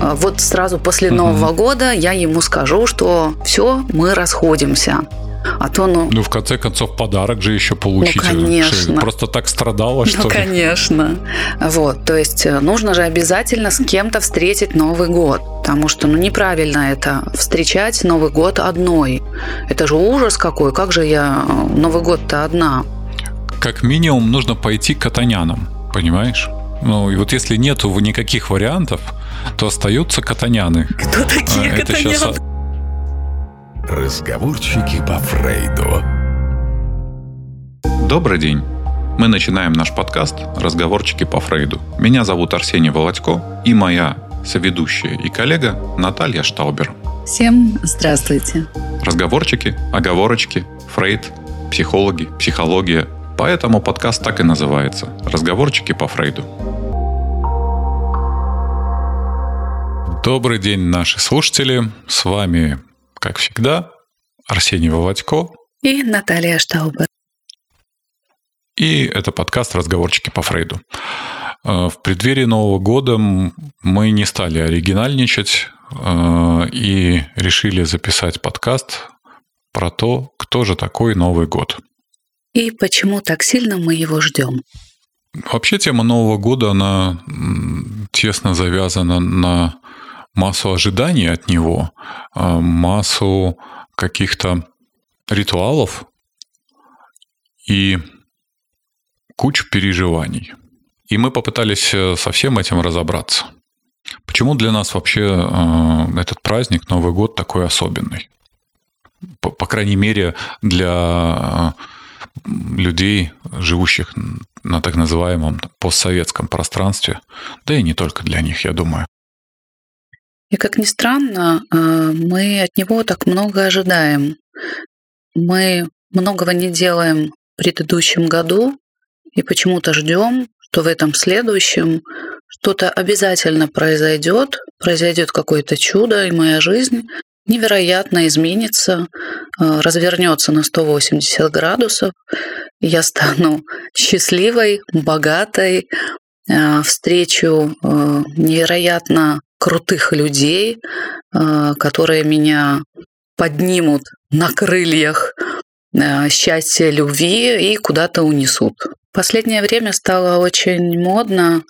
э, вот сразу после Нового года я ему скажу, что все, мы расходимся. А то, ну... Ну, в конце концов, подарок же еще получить. Ну, конечно. Просто так страдала, что Ну, конечно. Вот, то есть э, нужно же обязательно с кем-то встретить Новый год. Потому что, ну, неправильно это встречать Новый год одной. Это же ужас какой. Как же я э, Новый год-то одна? Как минимум нужно пойти к катанянам, понимаешь? Ну, и вот если нету никаких вариантов, то остаются катаняны. Кто такие а, катаняны? Сейчас... Разговорчики по Фрейду. Добрый день. Мы начинаем наш подкаст «Разговорчики по Фрейду». Меня зовут Арсений Володько и моя соведущая и коллега Наталья Штаубер. Всем здравствуйте. Разговорчики, оговорочки, Фрейд, психологи, психология. Поэтому подкаст так и называется «Разговорчики по Фрейду». Добрый день, наши слушатели. С вами как всегда, Арсений Володько и Наталья Штаубер. И это подкаст «Разговорчики по Фрейду». Э, в преддверии Нового года мы не стали оригинальничать э, и решили записать подкаст про то, кто же такой Новый год. И почему так сильно мы его ждем. Вообще тема Нового года, она тесно завязана на массу ожиданий от него, а, массу каких-то ритуалов и кучу переживаний. И мы попытались э, со всем этим разобраться. Почему для нас вообще э, этот праздник, Новый год, такой особенный? По, по крайней мере, для э, людей, живущих на так называемом постсоветском пространстве, да и не только для них, я думаю. И как ни странно, э, мы от него так много ожидаем. Мы многого не делаем в предыдущем году и почему-то ждем, что в этом следующем что-то обязательно произойдет, произойдет какое-то чудо, и моя жизнь невероятно изменится, э, развернется на 180 градусов, и я стану счастливой, богатой, э, встречу невероятно крутых людей, э, которые меня поднимут на крыльях э, счастья, любви и куда-то унесут. Последнее время стало очень модно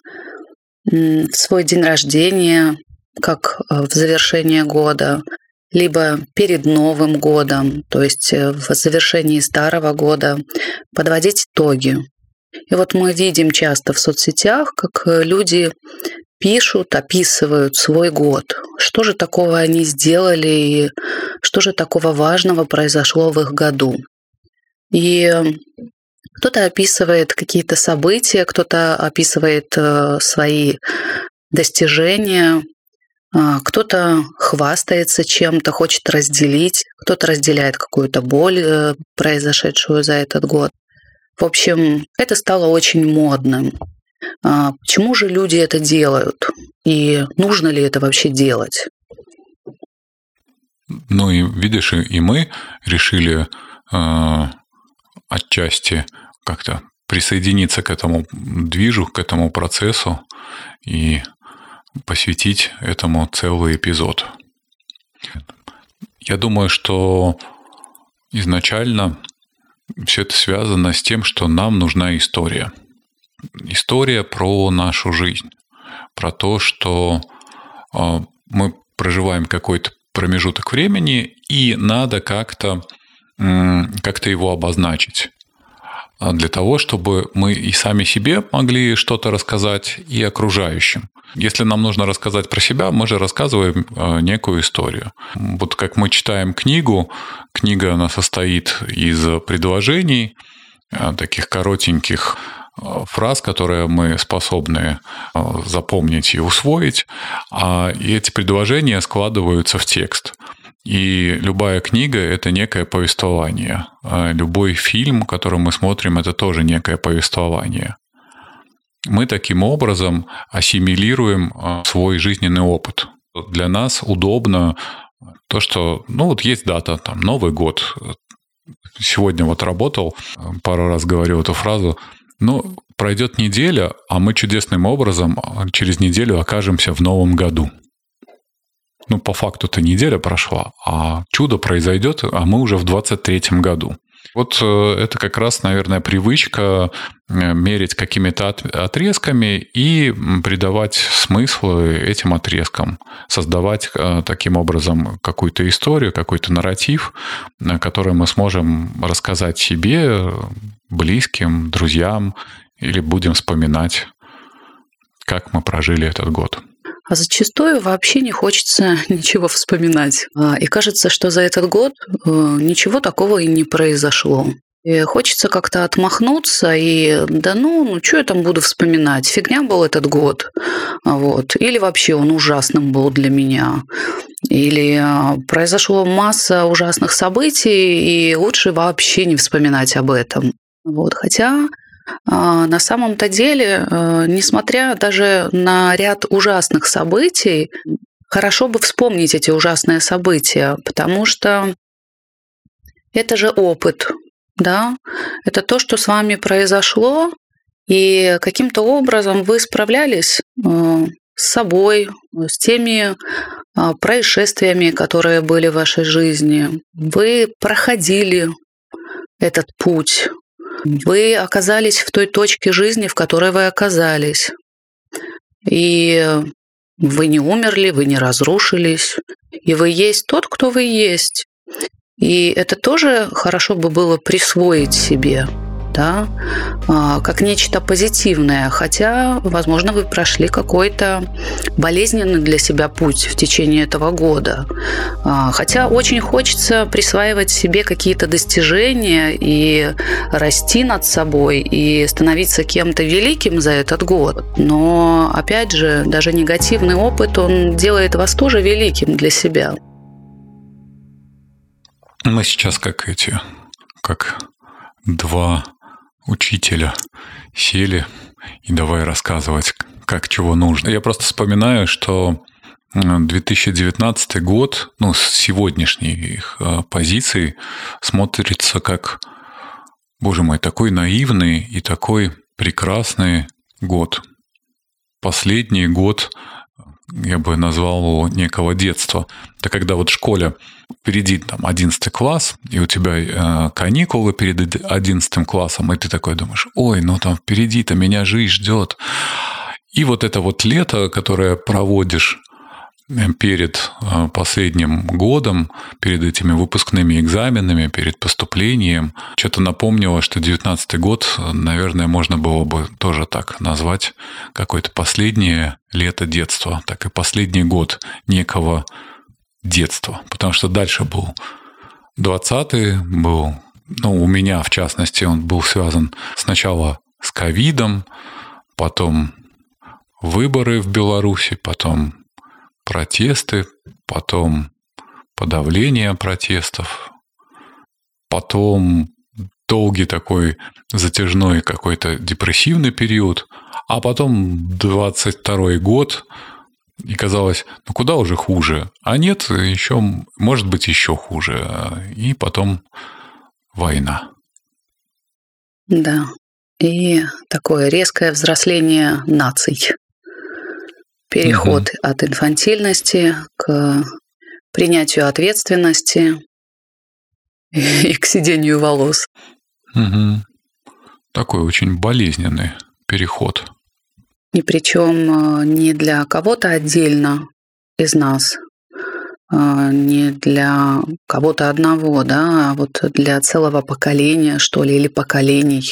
в свой день рождения, как э, в завершение года, либо перед Новым годом, то есть в завершении старого года, подводить итоги. И вот мы видим часто в соцсетях, как люди пишут, описывают свой год. Что же такого они сделали и что же такого важного произошло в их году. И кто-то описывает какие-то события, кто-то описывает э, свои достижения, а, кто-то хвастается чем-то, хочет разделить, кто-то разделяет какую-то боль, э, произошедшую за этот год. В общем, это стало очень модным. А, почему же люди это делают? И нужно ли это вообще делать? Ну и видишь, и мы решили э, отчасти как-то присоединиться к этому движу, к этому процессу и посвятить этому целый эпизод. Я думаю, что изначально все это связано с тем, что нам нужна история – история про нашу жизнь, про то, что а, мы проживаем какой-то промежуток времени, и надо как-то как-то его обозначить а, для того, чтобы мы и сами себе могли что-то рассказать, и окружающим. Если нам нужно рассказать про себя, мы же рассказываем а, некую историю. Вот как мы читаем книгу, книга она состоит из предложений, таких коротеньких, фраз, которые мы способны э, запомнить и усвоить, а эти предложения складываются в текст. И любая книга – это некое повествование. А любой фильм, который мы смотрим, это тоже некое повествование. Мы таким образом ассимилируем э, свой жизненный опыт. Для нас удобно то, что, ну вот есть дата, там, Новый год. Сегодня вот работал, э, пару раз говорил эту фразу, ну, пройдет неделя, а мы чудесным образом а, через неделю окажемся в новом году. ну, по факту-то неделя прошла, а чудо произойдет, а мы уже в 23-м году. Вот э, это как раз, наверное, привычка э, мерить какими-то отрезками и придавать смысл этим отрезкам, создавать э, таким образом какую-то историю, какой-то нарратив, который мы сможем рассказать себе, близким, друзьям, или будем вспоминать, как мы прожили этот год. А зачастую вообще не хочется ничего вспоминать. А, и кажется, что за этот год э, ничего такого и не произошло. И хочется как-то отмахнуться и да ну, ну что я там буду вспоминать? Фигня был этот год. Вот. Или вообще он ужасным был для меня. Или а, произошло масса ужасных событий, и лучше вообще не вспоминать об этом. Вот. Хотя а, на самом-то деле, э, несмотря даже на ряд ужасных событий, хорошо бы вспомнить эти ужасные события, потому что это же опыт, да, это то, что с вами произошло, и каким-то образом вы справлялись э, с собой, с теми а, происшествиями, которые были в вашей жизни. Вы проходили этот путь, вы оказались в той точке жизни, в которой вы оказались. И вы не умерли, вы не разрушились, и вы есть тот, кто вы есть. И это тоже хорошо бы было присвоить себе да, а, как нечто позитивное, хотя, возможно, вы прошли какой-то болезненный для себя путь в течение этого года. А, хотя очень хочется присваивать себе какие-то достижения и расти над собой и становиться кем-то великим за этот год. Но, опять же, даже негативный опыт, он делает вас тоже великим для себя. Мы сейчас как эти, как два учителя сели и давай рассказывать, как чего нужно. Я просто вспоминаю, что 2019 год, ну, с сегодняшней их а, позиции смотрится как, боже мой, такой наивный и такой прекрасный год. Последний год я бы назвал его некого детства. Это когда вот в школе впереди там 11 класс, и у тебя э, каникулы перед 11 классом, и ты такой думаешь, ой, ну там впереди-то меня жизнь ждет. И вот это вот лето, которое проводишь перед э, последним годом, перед этими выпускными экзаменами, перед поступлением, что-то напомнило, что 19 год, наверное, можно было бы тоже так назвать, какое-то последнее лето детства, так и последний год некого детства, потому что дальше был 20-й, был, ну, у меня, в частности, он был связан сначала с ковидом, потом выборы в Беларуси, потом протесты, потом подавление протестов, потом долгий такой затяжной какой-то депрессивный период, а потом 22 год, и казалось, ну куда уже хуже? А нет, еще, может быть, еще хуже. И потом война. Да. И такое резкое взросление наций. Переход угу. от инфантильности к принятию ответственности и к сидению волос. Угу. Такой очень болезненный переход. И причем э, не для кого-то отдельно из нас, э, не для кого-то одного, да, а вот для целого поколения, что ли, или поколений,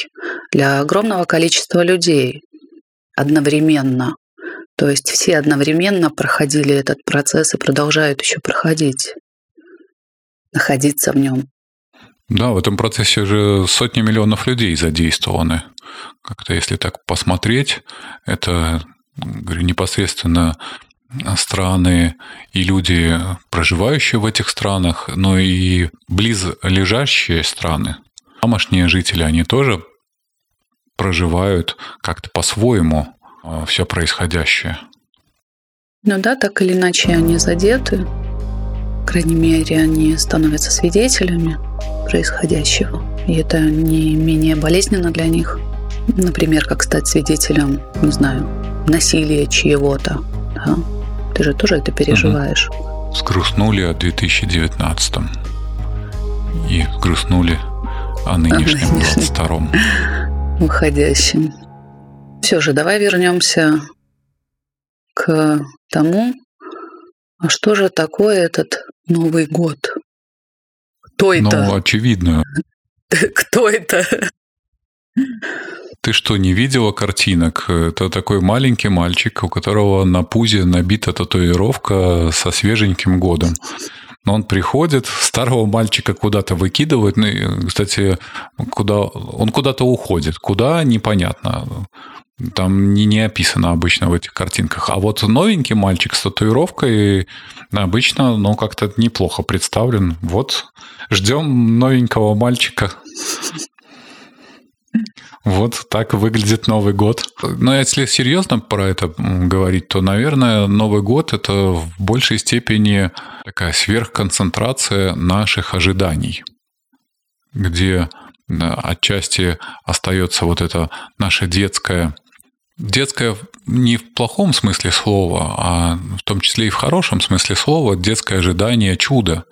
для огромного количества людей одновременно. То есть все одновременно проходили этот процесс и продолжают еще проходить, находиться в нем. Да, в этом процессе же сотни миллионов людей задействованы. Как-то если так посмотреть, это говорю, непосредственно страны и люди, проживающие в этих странах, но и близлежащие страны. Тамошние жители, они тоже проживают как-то по-своему все происходящее. Ну да, так или иначе они задеты. По крайней мере, они становятся свидетелями происходящего. И это не менее болезненно для них. Например, как стать свидетелем, не знаю, насилия чьего-то. Да? Ты же тоже это переживаешь. Угу. сгрустнули о 2019 и сгрустнули о нынешнем 22-м. Уходящем. Все же, давай вернемся к тому, а что же такое этот Новый год? Кто это? Ну, очевидно. Кто это? Ты что, не видела картинок? Это такой маленький мальчик, у которого на пузе набита татуировка со свеженьким годом. Но он приходит, старого мальчика куда-то выкидывает. Ну, кстати, куда, он куда-то уходит. Куда, непонятно. Там не, не описано обычно в этих картинках. А вот новенький мальчик с татуировкой обычно, ну, как-то неплохо представлен. Вот, ждем новенького мальчика. Вот так выглядит Новый год. Но если серьезно про это говорить, то, наверное, Новый год – это в большей степени такая сверхконцентрация наших ожиданий, где отчасти остается вот это наше детское Детское не в плохом смысле слова, а в том числе и в хорошем смысле слова, детское ожидание чуда,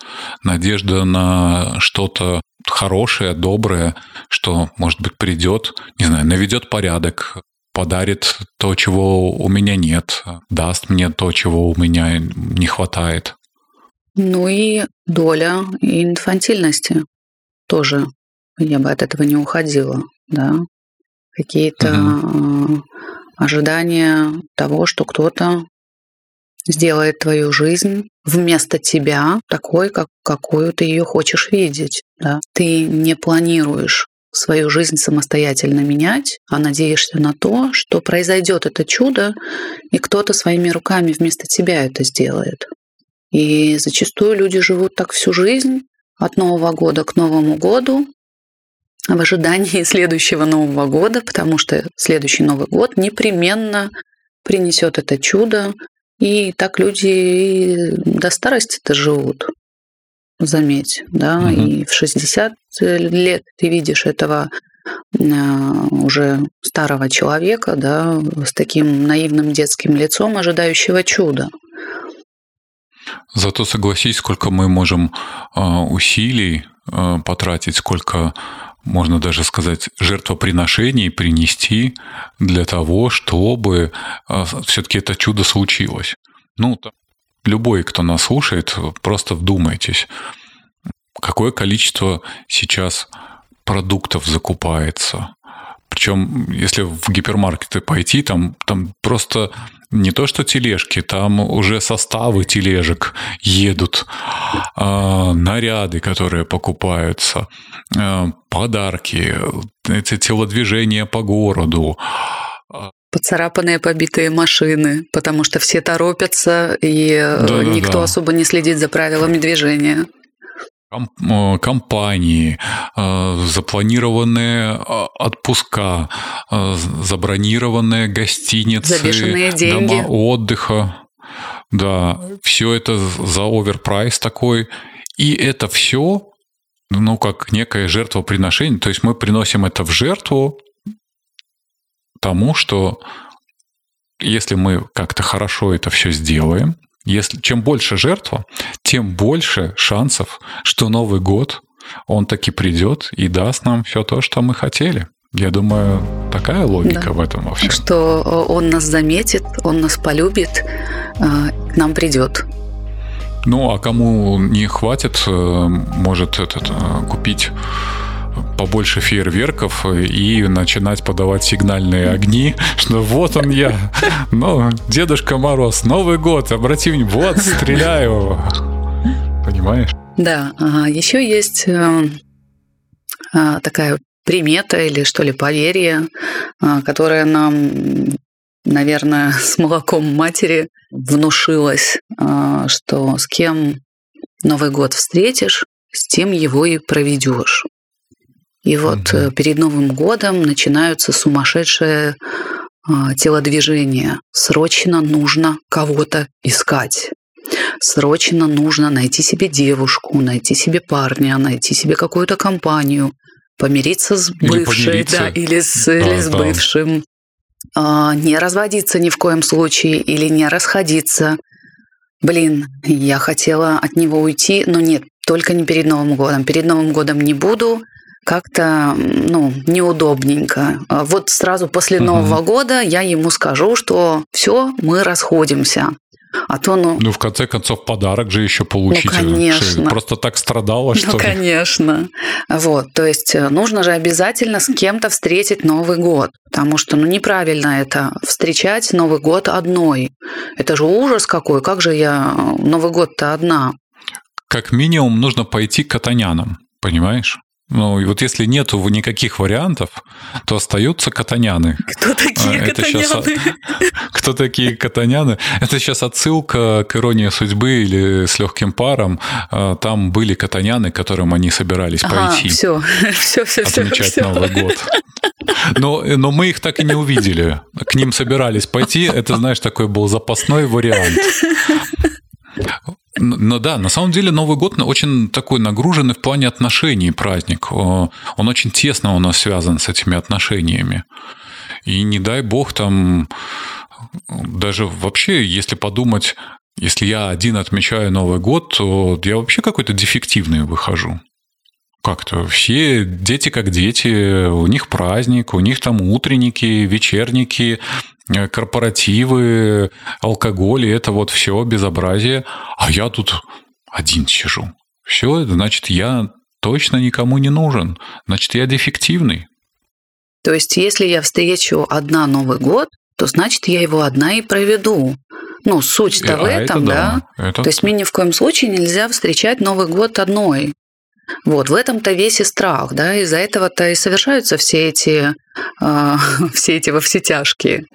надежда на что-то хорошее, доброе, что, может быть, придет, не знаю, наведет порядок, подарит то, чего у меня нет, даст мне то, чего у меня не хватает. Ну и доля инфантильности тоже. Я бы от этого не уходила, да. Какие-то угу ожидание того, что кто-то сделает твою жизнь вместо тебя такой, как, какую ты ее хочешь видеть. Да? Ты не планируешь свою жизнь самостоятельно менять, а надеешься на то, что произойдет это чудо, и кто-то своими руками вместо тебя это сделает. И зачастую люди живут так всю жизнь, от Нового года к Новому году, в ожидании следующего Нового года, потому что следующий Новый год непременно принесет это чудо. И так люди до старости-то живут, заметь, да, угу. и в 60 лет ты видишь этого а, уже старого человека, да, с таким наивным детским лицом, ожидающего чуда. Зато согласись, сколько мы можем а, усилий а, потратить, сколько можно даже сказать, жертвоприношений принести для того, чтобы а, все-таки это чудо случилось. Ну, любой, кто нас слушает, просто вдумайтесь, какое количество сейчас продуктов закупается. Причем, если в гипермаркеты пойти, там, там просто не то что тележки, там уже составы тележек едут, э, наряды, которые покупаются, э, подарки, эти телодвижения по городу. Поцарапанные, побитые машины, потому что все торопятся, и э, да, никто да, да. особо не следит за правилами движения компании, э, запланированные э, отпуска, э, забронированные гостиницы, дома отдыха. Да, все это за оверпрайс такой. И это все, ну, как некое жертвоприношение. То есть мы приносим это в жертву тому, что если мы как-то хорошо это все сделаем, если, чем больше жертва, тем больше шансов, что Новый год, он таки придет и даст нам все то, что мы хотели. Я думаю, такая логика да. в этом во всем. Что он нас заметит, он нас полюбит, к нам придет. Ну, а кому не хватит, э, может этот, э, купить побольше фейерверков и начинать подавать сигнальные огни, что вот он я, ну, Дедушка Мороз, Новый год, обрати внимание, вот, стреляю. Понимаешь? Да, еще есть э, а, такая примета или что ли поверье, а, которое нам, наверное, с молоком матери внушилось, а, что с кем Новый год встретишь, с тем его и проведешь. И вот угу. перед Новым годом начинаются сумасшедшие а, телодвижения. Срочно нужно кого-то искать. Срочно нужно найти себе девушку, найти себе парня, найти себе какую-то компанию, помириться с бывшей, да, или с, да, или с да. бывшим, а, не разводиться ни в коем случае или не расходиться. блин, я хотела от него уйти, но нет, только не перед Новым годом. Перед Новым годом не буду, как-то, ну, неудобненько. А вот сразу после угу. Нового года я ему скажу, что все, мы расходимся. А то, ну... Ну, в конце концов, подарок же еще получить. Ну, конечно. Просто так страдала, что Ну, конечно. Вот, то есть э, нужно же обязательно с кем-то встретить Новый год, потому что, ну, неправильно это встречать Новый год одной. Это же ужас какой, как же я э, Новый год-то одна? Как минимум нужно пойти к катанянам, понимаешь? Ну, и вот если нету никаких вариантов, то остаются катаняны. Кто такие а, Это катаняны? Сейчас, кто такие катаняны? Это сейчас отсылка к иронии судьбы или с легким паром. А, там были катаняны, которым они собирались ага, пойти. Все, все, все, отмечать все. Новый год. Но, но мы их так и не увидели. К ним собирались пойти. Это, знаешь, такой был запасной вариант. Но да, на самом деле Новый год очень такой нагруженный в плане отношений праздник. Он очень тесно у нас связан с этими отношениями. И не дай бог там даже вообще, если подумать, если я один отмечаю Новый год, то я вообще какой-то дефективный выхожу. Как-то все дети как дети, у них праздник, у них там утренники, вечерники, корпоративы, алкоголь, и это вот все безобразие, а я тут один сижу. Все, значит, я точно никому не нужен. Значит, я дефективный. То есть, если я встречу одна Новый год, то значит, я его одна и проведу. Ну, суть-то а в этом, это да. да. Это... То есть, мне ни в коем случае нельзя встречать Новый год одной. Вот, в этом-то весь и страх, да, из-за этого-то и совершаются все эти, э, все эти во все тяжкие.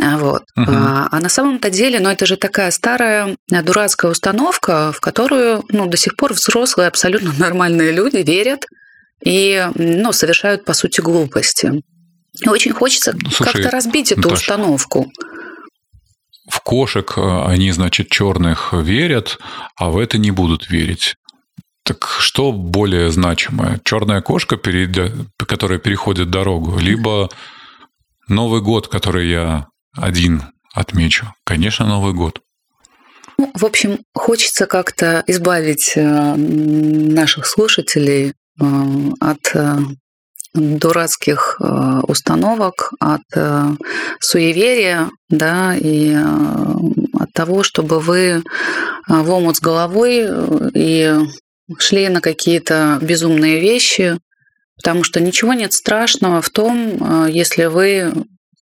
А, вот. Угу. А, а на самом-то деле, ну, это же такая старая э, дурацкая установка, в которую, ну, до сих пор взрослые, абсолютно нормальные люди верят и, ну, совершают, по сути, глупости. И очень хочется как-то разбить эту Наташа, установку. В кошек э, они, значит, черных верят, а в это не будут верить. Так что более значимое? Черная кошка, которая переходит дорогу, либо Новый год, который я один отмечу. Конечно, Новый год. Ну, в общем, хочется как-то избавить э, наших слушателей э, от э, дурацких установок, от суеверия, да, и от того, чтобы вы в омут с головой и шли на какие-то безумные вещи, потому что ничего нет страшного в том, если вы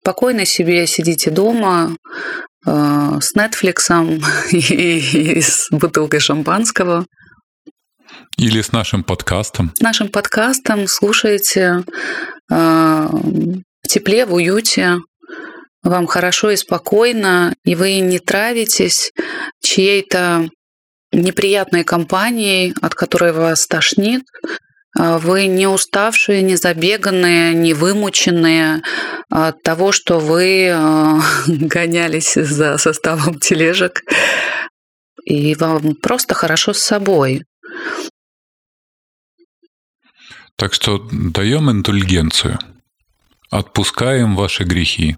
спокойно себе сидите дома э, с Netflix и, и с бутылкой шампанского. Или с нашим подкастом. С нашим подкастом слушаете э, в тепле, в уюте, вам хорошо и спокойно, и вы не травитесь чьей-то неприятной компанией, от которой вас тошнит, вы не уставшие, не забеганные, не вымученные от того, что вы а, гонялись за составом тележек, и вам просто хорошо с собой. Так что даем индульгенцию. Отпускаем ваши грехи.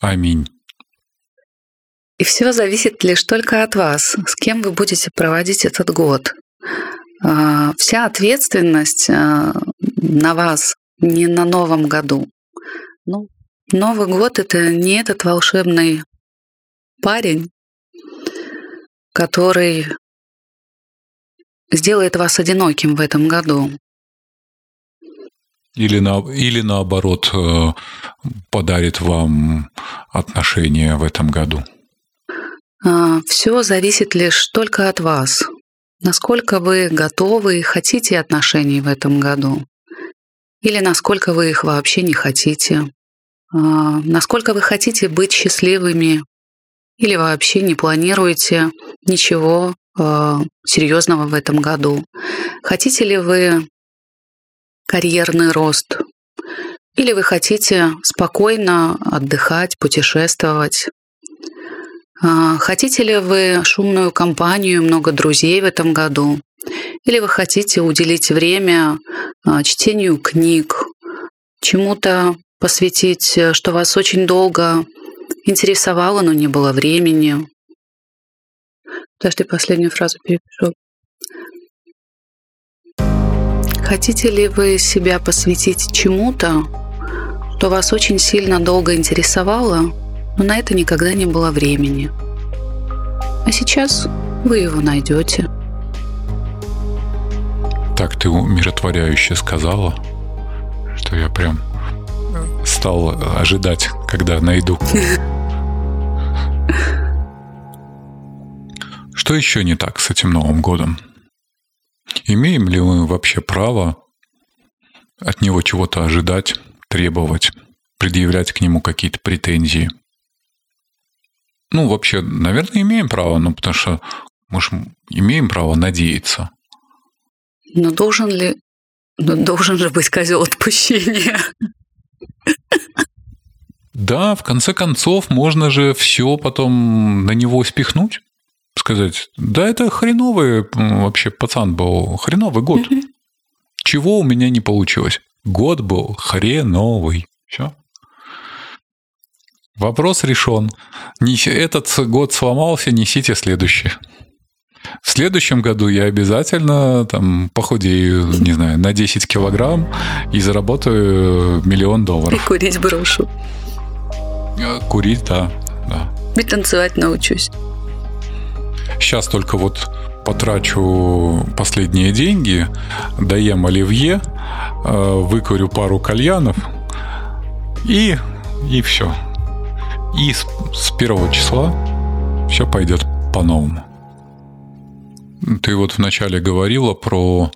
Аминь. И все зависит лишь только от вас, с кем вы будете проводить этот год. А, вся ответственность а, на вас не на Новом году. Ну, Новый год это не этот волшебный парень, который сделает вас одиноким в этом году. Или, на, или наоборот, э, подарит вам отношения в этом году. А, Все зависит лишь только от вас. Насколько вы готовы и хотите отношений в этом году? Или насколько вы их вообще не хотите? А, насколько вы хотите быть счастливыми? Или вообще не планируете ничего а, серьезного в этом году? Хотите ли вы карьерный рост? Или вы хотите спокойно отдыхать, путешествовать? А, хотите ли вы шумную компанию, много друзей в этом году? Или вы хотите уделить время а, чтению книг, чему-то посвятить, что вас очень долго интересовало, но не было времени? Подожди, последнюю фразу перепишу. Хотите ли вы себя посвятить чему-то, что вас очень сильно долго интересовало, но на это никогда не было времени? А сейчас вы его найдете. Так ты умиротворяюще сказала, что я прям стал ожидать, когда найду. Что еще не так с этим Новым годом? Имеем ли мы вообще право от него чего-то ожидать, требовать, предъявлять к нему какие-то претензии? Ну, вообще, наверное, имеем право, ну, потому что мы же имеем право надеяться. Но должен ли... Но должен же быть козел отпущения. Да, в конце концов, можно же все потом на него спихнуть сказать, да это хреновый вообще пацан был, хреновый год. Чего у меня не получилось? Год был хреновый. Все. Вопрос решен. Этот год сломался, несите следующий. В следующем году я обязательно там похудею, не знаю, на 10 килограмм и заработаю миллион долларов. И курить брошу. Курить, да. да. И танцевать научусь. Сейчас только вот потрачу последние деньги, доем оливье, э, выкурю пару кальянов и, и все. И с, с первого числа все пойдет по-новому. Ты вот вначале говорила про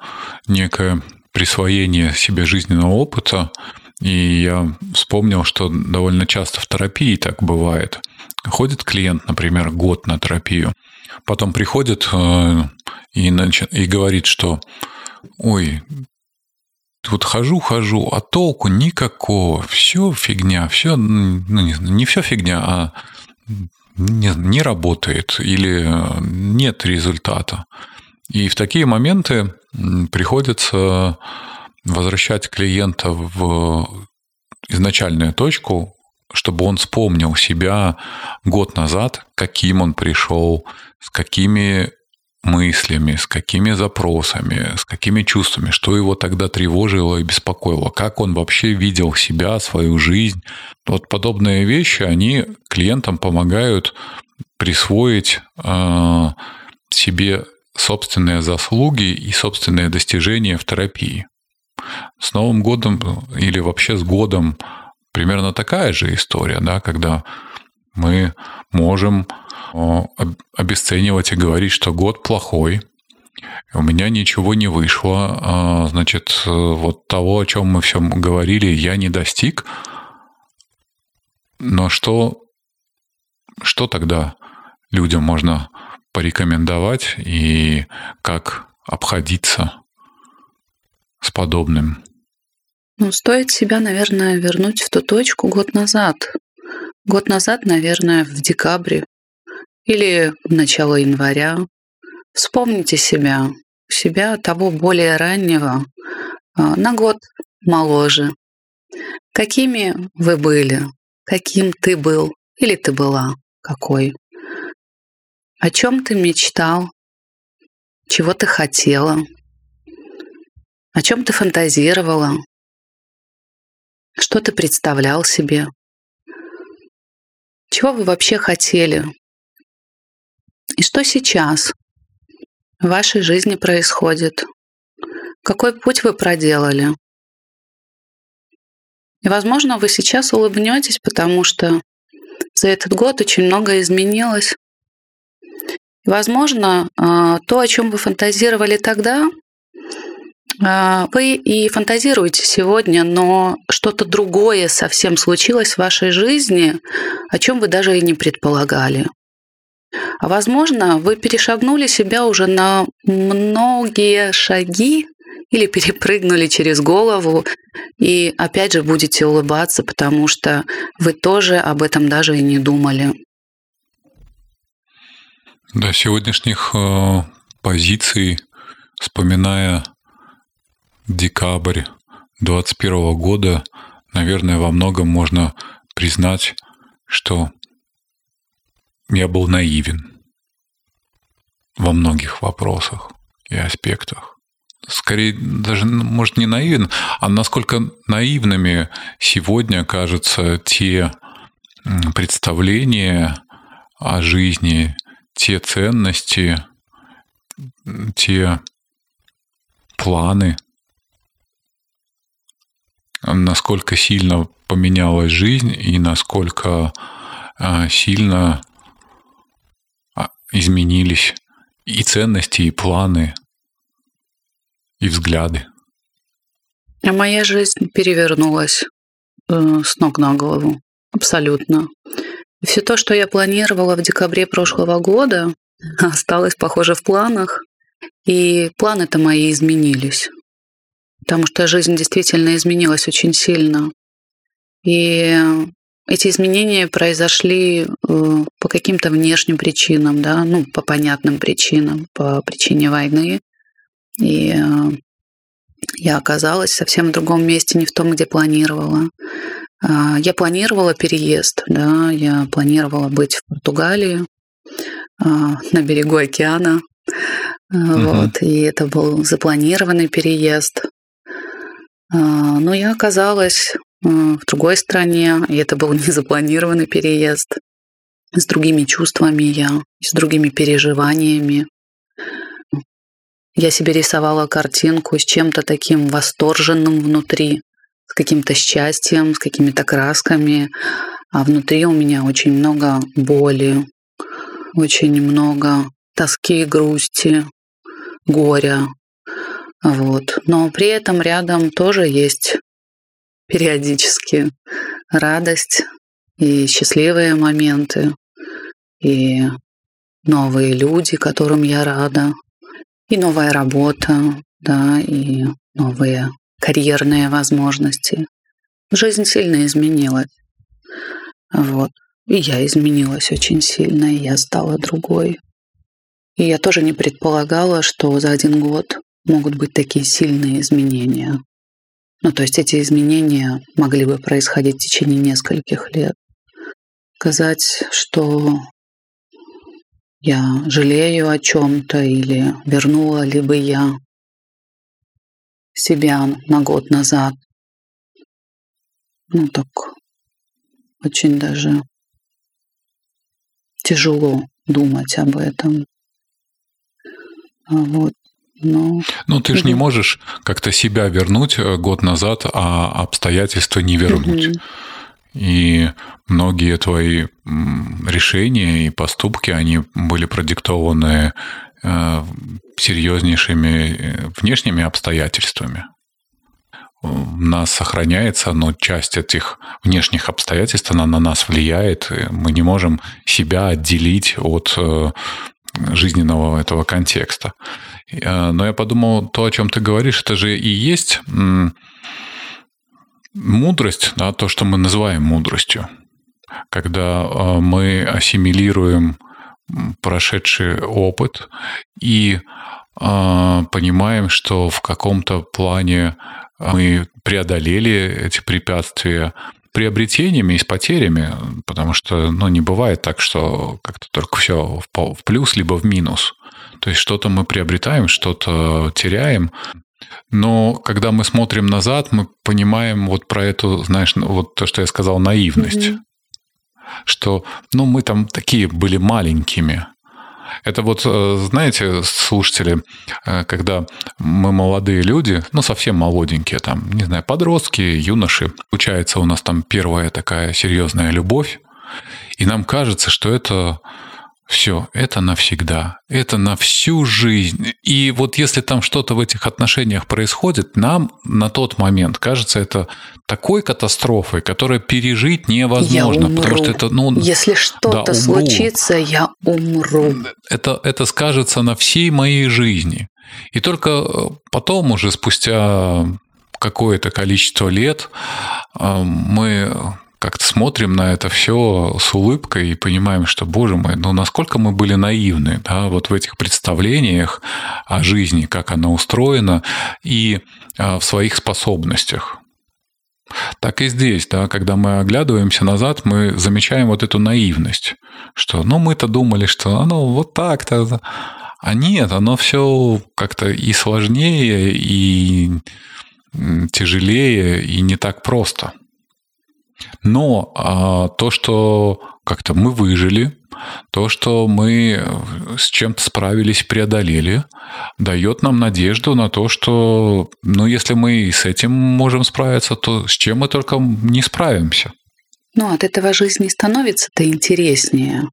некое присвоение себе жизненного опыта, и я вспомнил, что довольно часто в терапии так бывает. Ходит клиент, например, год на терапию, потом приходит э, и, и говорит, что ой, вот хожу, хожу, а толку никакого, все фигня, все, ну, не, не все фигня, а не, не работает или нет результата. И в такие моменты приходится возвращать клиента в изначальную точку, чтобы он вспомнил себя год назад, каким он пришел, с какими мыслями, с какими запросами, с какими чувствами, что его тогда тревожило и беспокоило, как он вообще видел себя, свою жизнь. Вот подобные вещи, они клиентам помогают присвоить э, себе собственные заслуги и собственные достижения в терапии. С Новым годом или вообще с годом примерно такая же история, да, когда мы можем обесценивать и говорить, что год плохой, у меня ничего не вышло, а, значит, вот того, о чем мы все говорили, я не достиг. Но что, что тогда людям можно порекомендовать и как обходиться с подобным? Ну, стоит себя, наверное, вернуть в ту точку год назад. Год назад, наверное, в декабре или начало января. Вспомните себя, себя того более раннего, а, на год моложе. Какими вы были? Каким ты был? Или ты была? Какой? О чем ты мечтал? Чего ты хотела? О чем ты фантазировала? Что ты представлял себе? Чего вы вообще хотели? И что сейчас в вашей жизни происходит? Какой путь вы проделали? И, возможно, вы сейчас улыбнетесь, потому что за этот год очень многое изменилось. И, возможно, а, то, о чем вы фантазировали тогда, вы и фантазируете сегодня, но что-то другое совсем случилось в вашей жизни, о чем вы даже и не предполагали. А возможно, вы перешагнули себя уже на многие шаги или перепрыгнули через голову и опять же будете улыбаться, потому что вы тоже об этом даже и не думали. Да, сегодняшних э, позиций, вспоминая декабрь 2021 года, наверное, во многом можно признать, что я был наивен. во многих вопросах и аспектах. Скорее, даже, ну, может, не наивен, а насколько наивными сегодня кажутся те представления о жизни, те ценности, те планы, насколько сильно поменялась жизнь и насколько а, сильно а, изменились и ценности, и планы, и взгляды. А моя жизнь перевернулась э, с ног на голову. Абсолютно. Все то, что я планировала в декабре прошлого года, осталось, похоже, в планах. И планы-то мои изменились. Потому что жизнь действительно изменилась очень сильно. И эти изменения произошли э, по каким-то внешним причинам, да, ну, по понятным причинам, по причине войны. И э, я оказалась совсем в другом месте, не в том, где планировала. А, я планировала переезд, да, я планировала быть в Португалии, а, на берегу океана. Угу. Вот, и это был запланированный переезд. Но я оказалась в другой стране, и это был незапланированный переезд, с другими чувствами я, с другими переживаниями. Я себе рисовала картинку с чем-то таким восторженным внутри, с каким-то счастьем, с какими-то красками, а внутри у меня очень много боли, очень много тоски, грусти, горя. Вот. Но при этом рядом тоже есть периодически радость и счастливые моменты, и новые люди, которым я рада, и новая работа, да, и новые карьерные возможности. Жизнь сильно изменилась. Вот. И я изменилась очень сильно, и я стала другой. И я тоже не предполагала, что за один год могут быть такие сильные изменения. Ну, то есть эти изменения могли бы происходить в течение нескольких лет. Сказать, что я жалею о чем-то или вернула ли бы я себя на год назад. Ну так очень даже тяжело думать об этом. А вот. Но... Ну, ты же не можешь как-то себя вернуть э, год назад, а обстоятельства не вернуть. Угу. И многие твои решения и поступки, они были продиктованы э, серьезнейшими э, внешними обстоятельствами. У нас сохраняется, но часть этих внешних обстоятельств, она на нас влияет. Мы не можем себя отделить от жизненного этого контекста. Э, но я подумал, то, о чем ты говоришь, это же и есть мудрость, да, то, что мы называем мудростью. Когда э, мы ассимилируем прошедший опыт и э, понимаем, что в каком-то плане мы преодолели эти препятствия приобретениями и с потерями, потому что ну, не бывает так, что как-то только все в плюс либо в минус. То есть что-то мы приобретаем, что-то теряем. Но когда мы смотрим назад, мы понимаем вот про эту, знаешь, ну, вот то, что я сказал, наивность. Mm-hmm. Что, ну, мы там такие были маленькими. Это вот, э, знаете, слушатели, э, когда мы молодые люди, ну, совсем молоденькие, там, не знаю, подростки, юноши, получается у нас там первая такая серьезная любовь, и нам кажется, что это все, это навсегда, это на всю жизнь. И вот если там что-то в этих отношениях происходит, нам на тот момент кажется это такой катастрофой, которая пережить невозможно, я умру. потому что это, ну, если что-то да, случится, я умру. Это это скажется на всей моей жизни. И только э, потом уже спустя какое-то количество лет э, мы как-то смотрим на это все с улыбкой и понимаем, что, боже мой, ну насколько мы были наивны, да, вот в этих представлениях о жизни, как она устроена, и а, в своих способностях. Так и здесь, да, когда мы оглядываемся назад, мы замечаем вот эту наивность, что, ну, мы-то думали, что, ну, вот так-то, А нет, оно все как-то и сложнее, и тяжелее, и не так просто. Но а, то, что как-то мы выжили, то, что мы с чем-то справились, преодолели, дает нам надежду на то, что, ну, если мы с этим можем справиться, то с чем мы только не справимся. Ну, от этого жизнь не становится-то интереснее.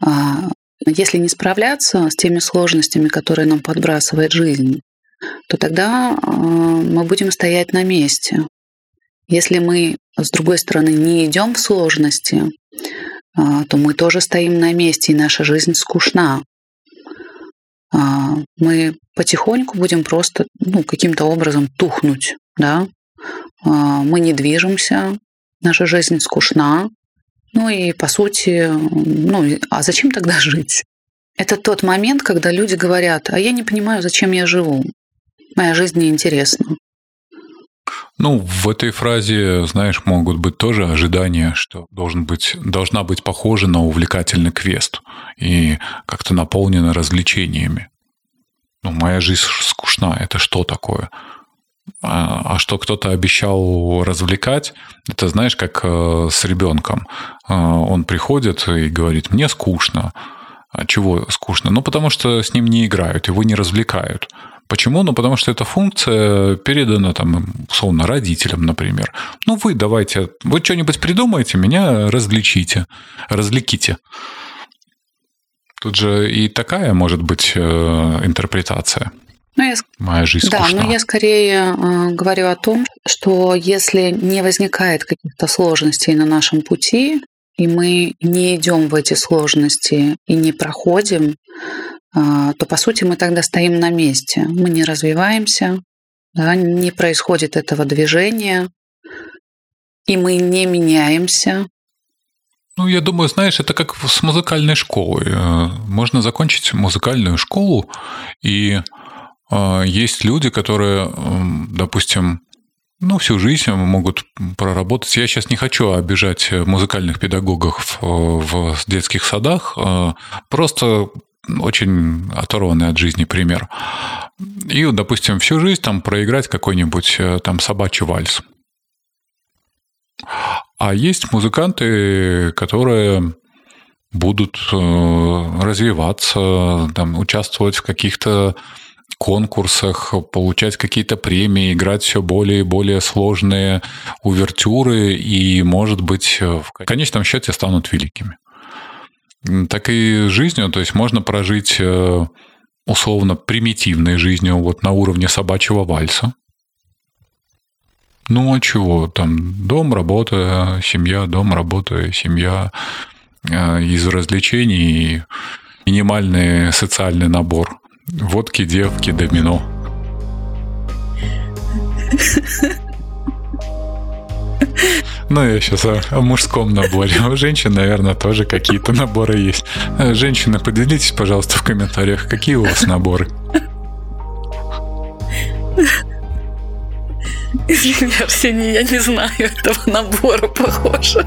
А если не справляться с теми сложностями, которые нам подбрасывает жизнь, то тогда а, мы будем стоять на месте. Если мы, с другой стороны, не идем в сложности, а, то мы тоже стоим на месте, и наша жизнь скучна. А, мы потихоньку будем просто ну, каким-то образом тухнуть, да? Мы не движемся, наша жизнь скучна, ну и по сути, ну а зачем тогда жить? Это тот момент, когда люди говорят, а я не понимаю, зачем я живу. Моя жизнь неинтересна. Ну, в этой фразе, знаешь, могут быть тоже ожидания, что должен быть, должна быть похожа на увлекательный квест и как-то наполнена развлечениями. Ну, моя жизнь скучна. Это что такое? А, а что кто-то обещал развлекать, это знаешь, как э, с ребенком. Э, он приходит и говорит, мне скучно. А чего скучно? Ну, потому что с ним не играют, его не развлекают. Почему? Ну, потому что эта функция передана, там, условно, родителям, например. Ну, вы давайте, вы что-нибудь придумаете, меня развлечите, развлеките. Тут же и такая может быть э, интерпретация. Ну, я... Моя жизнь Да, скучна. но я скорее э, говорю о том, что если не возникает каких-то сложностей на нашем пути, и мы не идем в эти сложности и не проходим, то по сути мы тогда стоим на месте. Мы не развиваемся, да, не происходит этого движения, и мы не меняемся. Ну, я думаю, знаешь, это как с музыкальной школой. Э, можно закончить музыкальную школу, и э, есть люди, которые, допустим, ну, всю жизнь могут проработать. Я сейчас не хочу обижать музыкальных педагогов в детских садах. Э, просто очень оторванный от жизни пример. И, допустим, всю жизнь там проиграть какой-нибудь э, там собачий вальс. А есть музыканты, которые будут э, развиваться, там, участвовать в каких-то конкурсах, получать какие-то премии, играть все более и более сложные увертюры и, может быть, в конечном счете станут великими так и жизнью. То есть можно прожить э, условно примитивной жизнью вот на уровне собачьего вальса. Ну а чего? Там дом, работа, семья, дом, работа, семья. Э, из развлечений минимальный социальный набор. Водки, девки, домино. Ну, я сейчас о, о мужском наборе. У женщин, наверное, тоже какие-то наборы есть. Женщины, поделитесь, пожалуйста, в комментариях, какие у вас наборы. Арсений, я не знаю этого набора, похоже.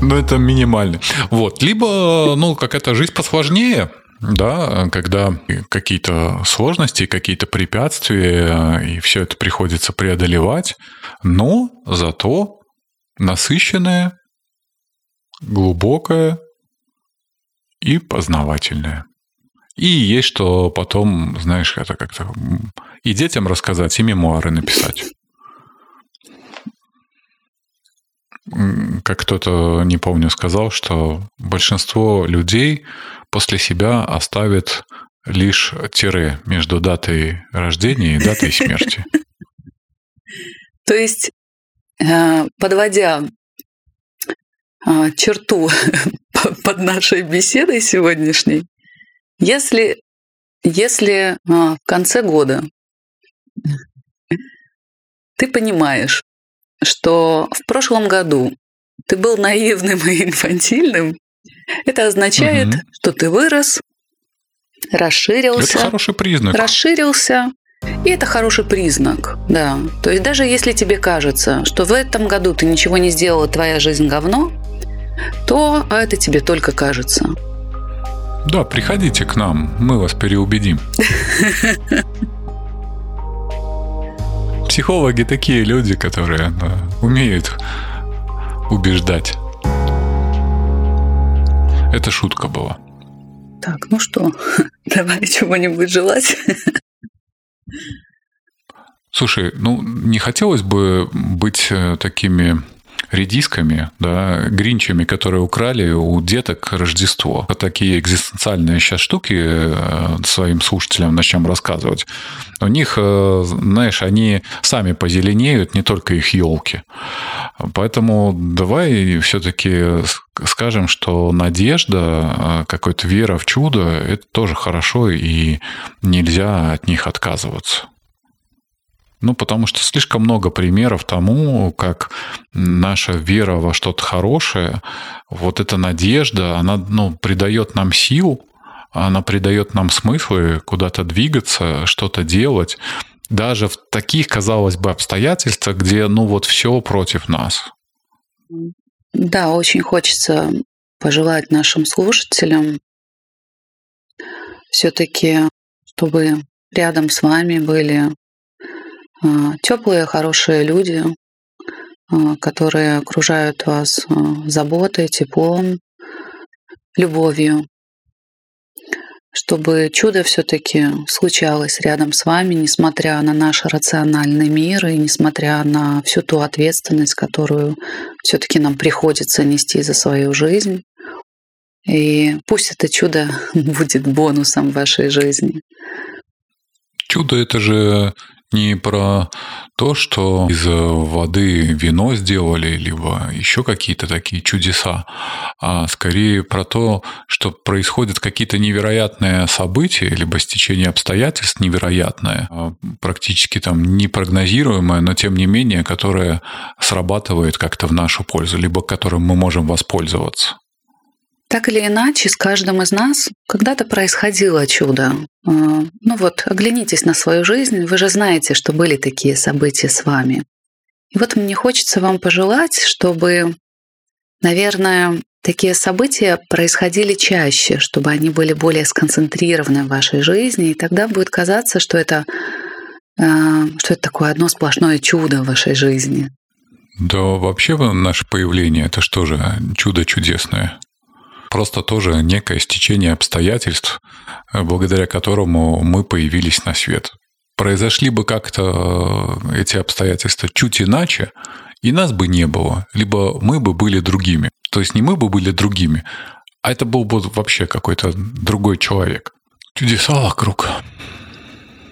Ну, это минимально. Вот. Либо, ну, какая-то жизнь посложнее, да, когда какие-то сложности, какие-то препятствия, и все это приходится преодолевать, но зато насыщенное, глубокое и познавательное. И есть что потом, знаешь, это как-то и детям рассказать, и мемуары написать. Как кто-то, не помню, сказал, что большинство людей после себя оставит лишь тире между датой рождения и датой смерти. То есть, подводя э, черту под нашей беседой сегодняшней, если, если э, в конце года ты понимаешь, что в прошлом году ты был наивным и инфантильным, это означает, угу. что ты вырос, расширился. Это хороший признак. Расширился. И это хороший признак, да. То есть даже если тебе кажется, что в этом году ты ничего не сделала, твоя жизнь говно, то это тебе только кажется. Да, приходите к нам, мы вас переубедим. Психологи такие люди, которые да, умеют убеждать. Это шутка была. Так, ну что, давай чего-нибудь желать. Слушай, ну не хотелось бы быть э, такими редисками, да, гринчами, которые украли у деток Рождество. Такие экзистенциальные сейчас штуки э, своим слушателям начнем рассказывать. У них, э, знаешь, они сами позеленеют, не только их елки. Поэтому давай все-таки скажем, что надежда, э, какая-то вера в чудо, это тоже хорошо, и нельзя от них отказываться. Ну, потому что слишком много примеров тому, как наша вера во что-то хорошее, вот эта надежда, она ну, придает нам сил, она придает нам смыслы куда-то двигаться, что-то делать, даже в таких, казалось бы, обстоятельствах, где, ну, вот все против нас. Да, очень хочется пожелать нашим слушателям все-таки, чтобы рядом с вами были теплые, хорошие люди, а, которые окружают вас а, заботой, теплом, любовью, чтобы чудо все-таки случалось рядом с вами, несмотря на наш рациональный мир и несмотря на всю ту ответственность, которую все-таки нам приходится нести за свою жизнь. И пусть это чудо будет бонусом в вашей жизни. Чудо это же не про то, что из воды вино сделали, либо еще какие-то такие чудеса, а скорее про то, что происходят какие-то невероятные события, либо стечение обстоятельств невероятное, а практически там непрогнозируемое, но тем не менее, которое срабатывает как-то в нашу пользу, либо которым мы можем воспользоваться. Так или иначе, с каждым из нас когда-то происходило чудо. А, ну вот, оглянитесь на свою жизнь, вы же знаете, что были такие события с вами. И вот мне хочется вам пожелать, чтобы, наверное, такие события происходили чаще, чтобы они были более сконцентрированы в вашей жизни, и тогда будет казаться, что это, а, что это такое одно сплошное чудо в вашей жизни. Да, вообще наше появление – это что же, чудо чудесное? Просто тоже некое стечение обстоятельств, э, благодаря которому мы появились на свет. Произошли бы как-то э, эти обстоятельства чуть иначе, и нас бы не было, либо мы бы были другими. То есть не мы бы были другими, а это был бы вообще какой-то другой человек. Чудеса вокруг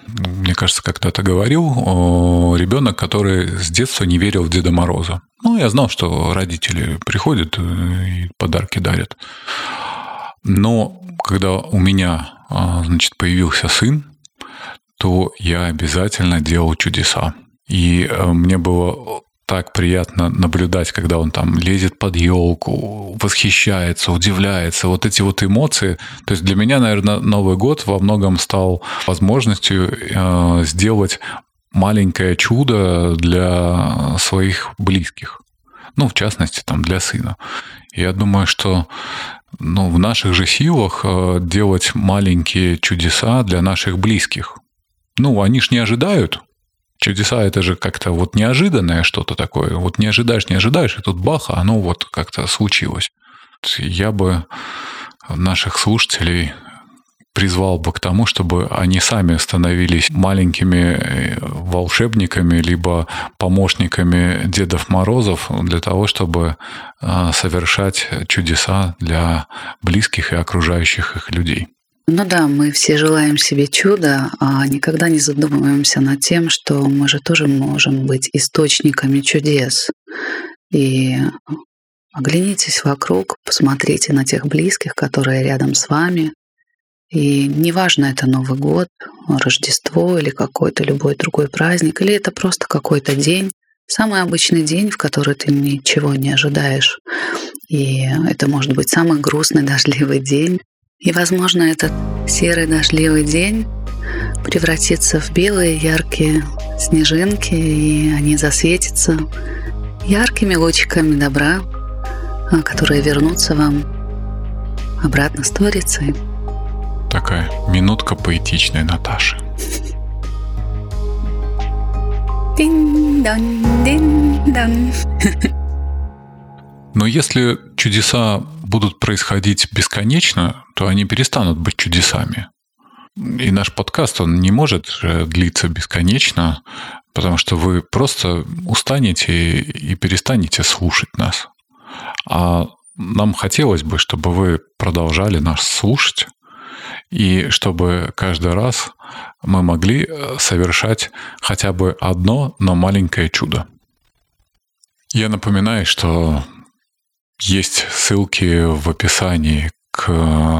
мне кажется, когда-то говорил, ребенок, который с детства не верил в Деда Мороза. Ну, я знал, что родители приходят и подарки дарят. Но когда у меня, а, значит, появился сын, то я обязательно делал чудеса. И э, мне было так приятно наблюдать, когда он там лезет под елку, восхищается, удивляется. Вот эти вот эмоции. То есть для меня, наверное, Новый год во многом стал возможностью э, сделать маленькое чудо для своих близких. Ну, в частности, там, для сына. Я думаю, что ну, в наших же силах э, делать маленькие чудеса для наших близких. Ну, они ж не ожидают, Чудеса это же как-то вот неожиданное что-то такое. Вот не ожидаешь, не ожидаешь, и тут бах, а оно вот как-то случилось. Я бы наших слушателей призвал бы к тому, чтобы они сами становились маленькими э, волшебниками, либо помощниками Дедов Морозов для того, чтобы э, совершать чудеса для близких и окружающих их людей. Ну да, мы все желаем себе чуда, а никогда не задумываемся над тем, что мы же тоже можем быть источниками чудес. И оглянитесь вокруг, посмотрите на тех близких, которые рядом с вами. И неважно, это Новый год, Рождество или какой-то любой другой праздник, или это просто какой-то день, самый обычный день, в который ты ничего не ожидаешь. И это может быть самый грустный, дождливый день, и, возможно, этот серый дождливый день превратится в белые яркие снежинки, и они засветятся яркими лучиками добра, а, которые вернутся вам обратно с Торицей. Такая минутка поэтичной Наташи. Но если чудеса будут происходить бесконечно, то они перестанут быть чудесами. И наш подкаст, он не может длиться бесконечно, потому что вы просто устанете и перестанете слушать нас. А нам хотелось бы, чтобы вы продолжали нас слушать, и чтобы каждый раз мы могли э, совершать хотя бы одно, но маленькое чудо. Я напоминаю, что есть ссылки в описании к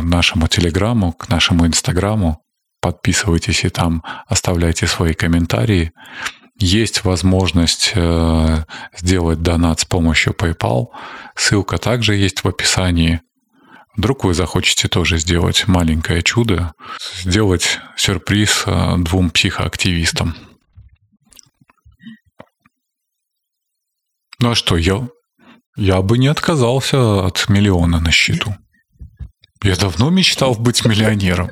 нашему телеграмму, к нашему инстаграму. Подписывайтесь и там оставляйте свои комментарии. Есть возможность э, сделать донат с помощью PayPal. Ссылка также есть в описании. Вдруг вы захочете тоже сделать маленькое чудо, сделать сюрприз э, двум психоактивистам. Ну а что, я, я бы не отказался от миллиона на счету. Я давно мечтал быть миллионером.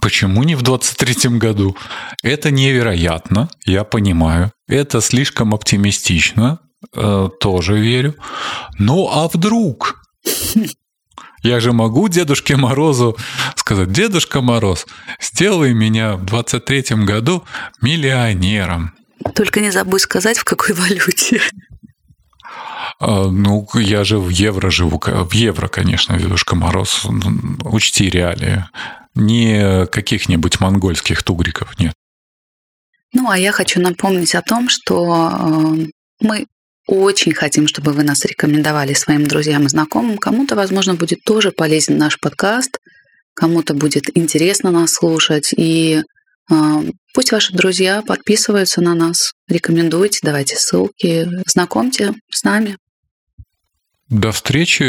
Почему не в 23-м году? Это невероятно, я понимаю. Это слишком оптимистично, э, тоже верю. Ну а вдруг? Я же могу Дедушке Морозу сказать, Дедушка Мороз, сделай меня в 23-м году миллионером. Только не забудь сказать, в какой валюте. А, ну, я же в евро живу, в евро, конечно, Дедушка Мороз. Учти реалии. Не каких-нибудь монгольских тугриков, нет. Ну, а я хочу напомнить о том, что э, мы очень хотим, чтобы вы нас рекомендовали своим друзьям и знакомым. Кому-то, возможно, будет тоже полезен наш подкаст, кому-то будет интересно нас слушать. И э, пусть ваши друзья подписываются на нас, рекомендуйте, давайте ссылки, знакомьте с нами. До встречи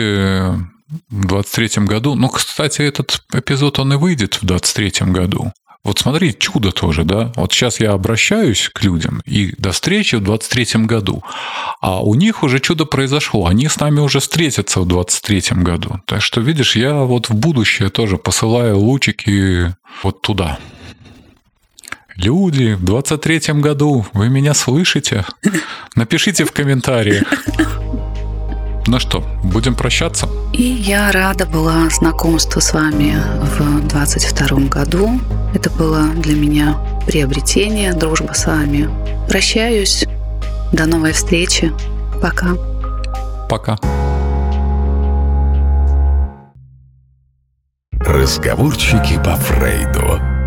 в 23 году. Ну, кстати, этот эпизод, он и выйдет в 23 году. Вот смотри, чудо тоже, да? Вот сейчас я обращаюсь к людям, и до встречи в 23 году. А у них уже чудо произошло. Они с нами уже встретятся в 23 году. Так что, видишь, я вот в будущее тоже посылаю лучики вот туда. Люди, в 23 году вы меня слышите? Напишите в комментариях. Ну что, будем прощаться? И я рада была знакомству с вами в 22 году. Это было для меня приобретение, дружба с вами. Прощаюсь. До новой встречи. Пока. Пока. Разговорчики по Фрейду.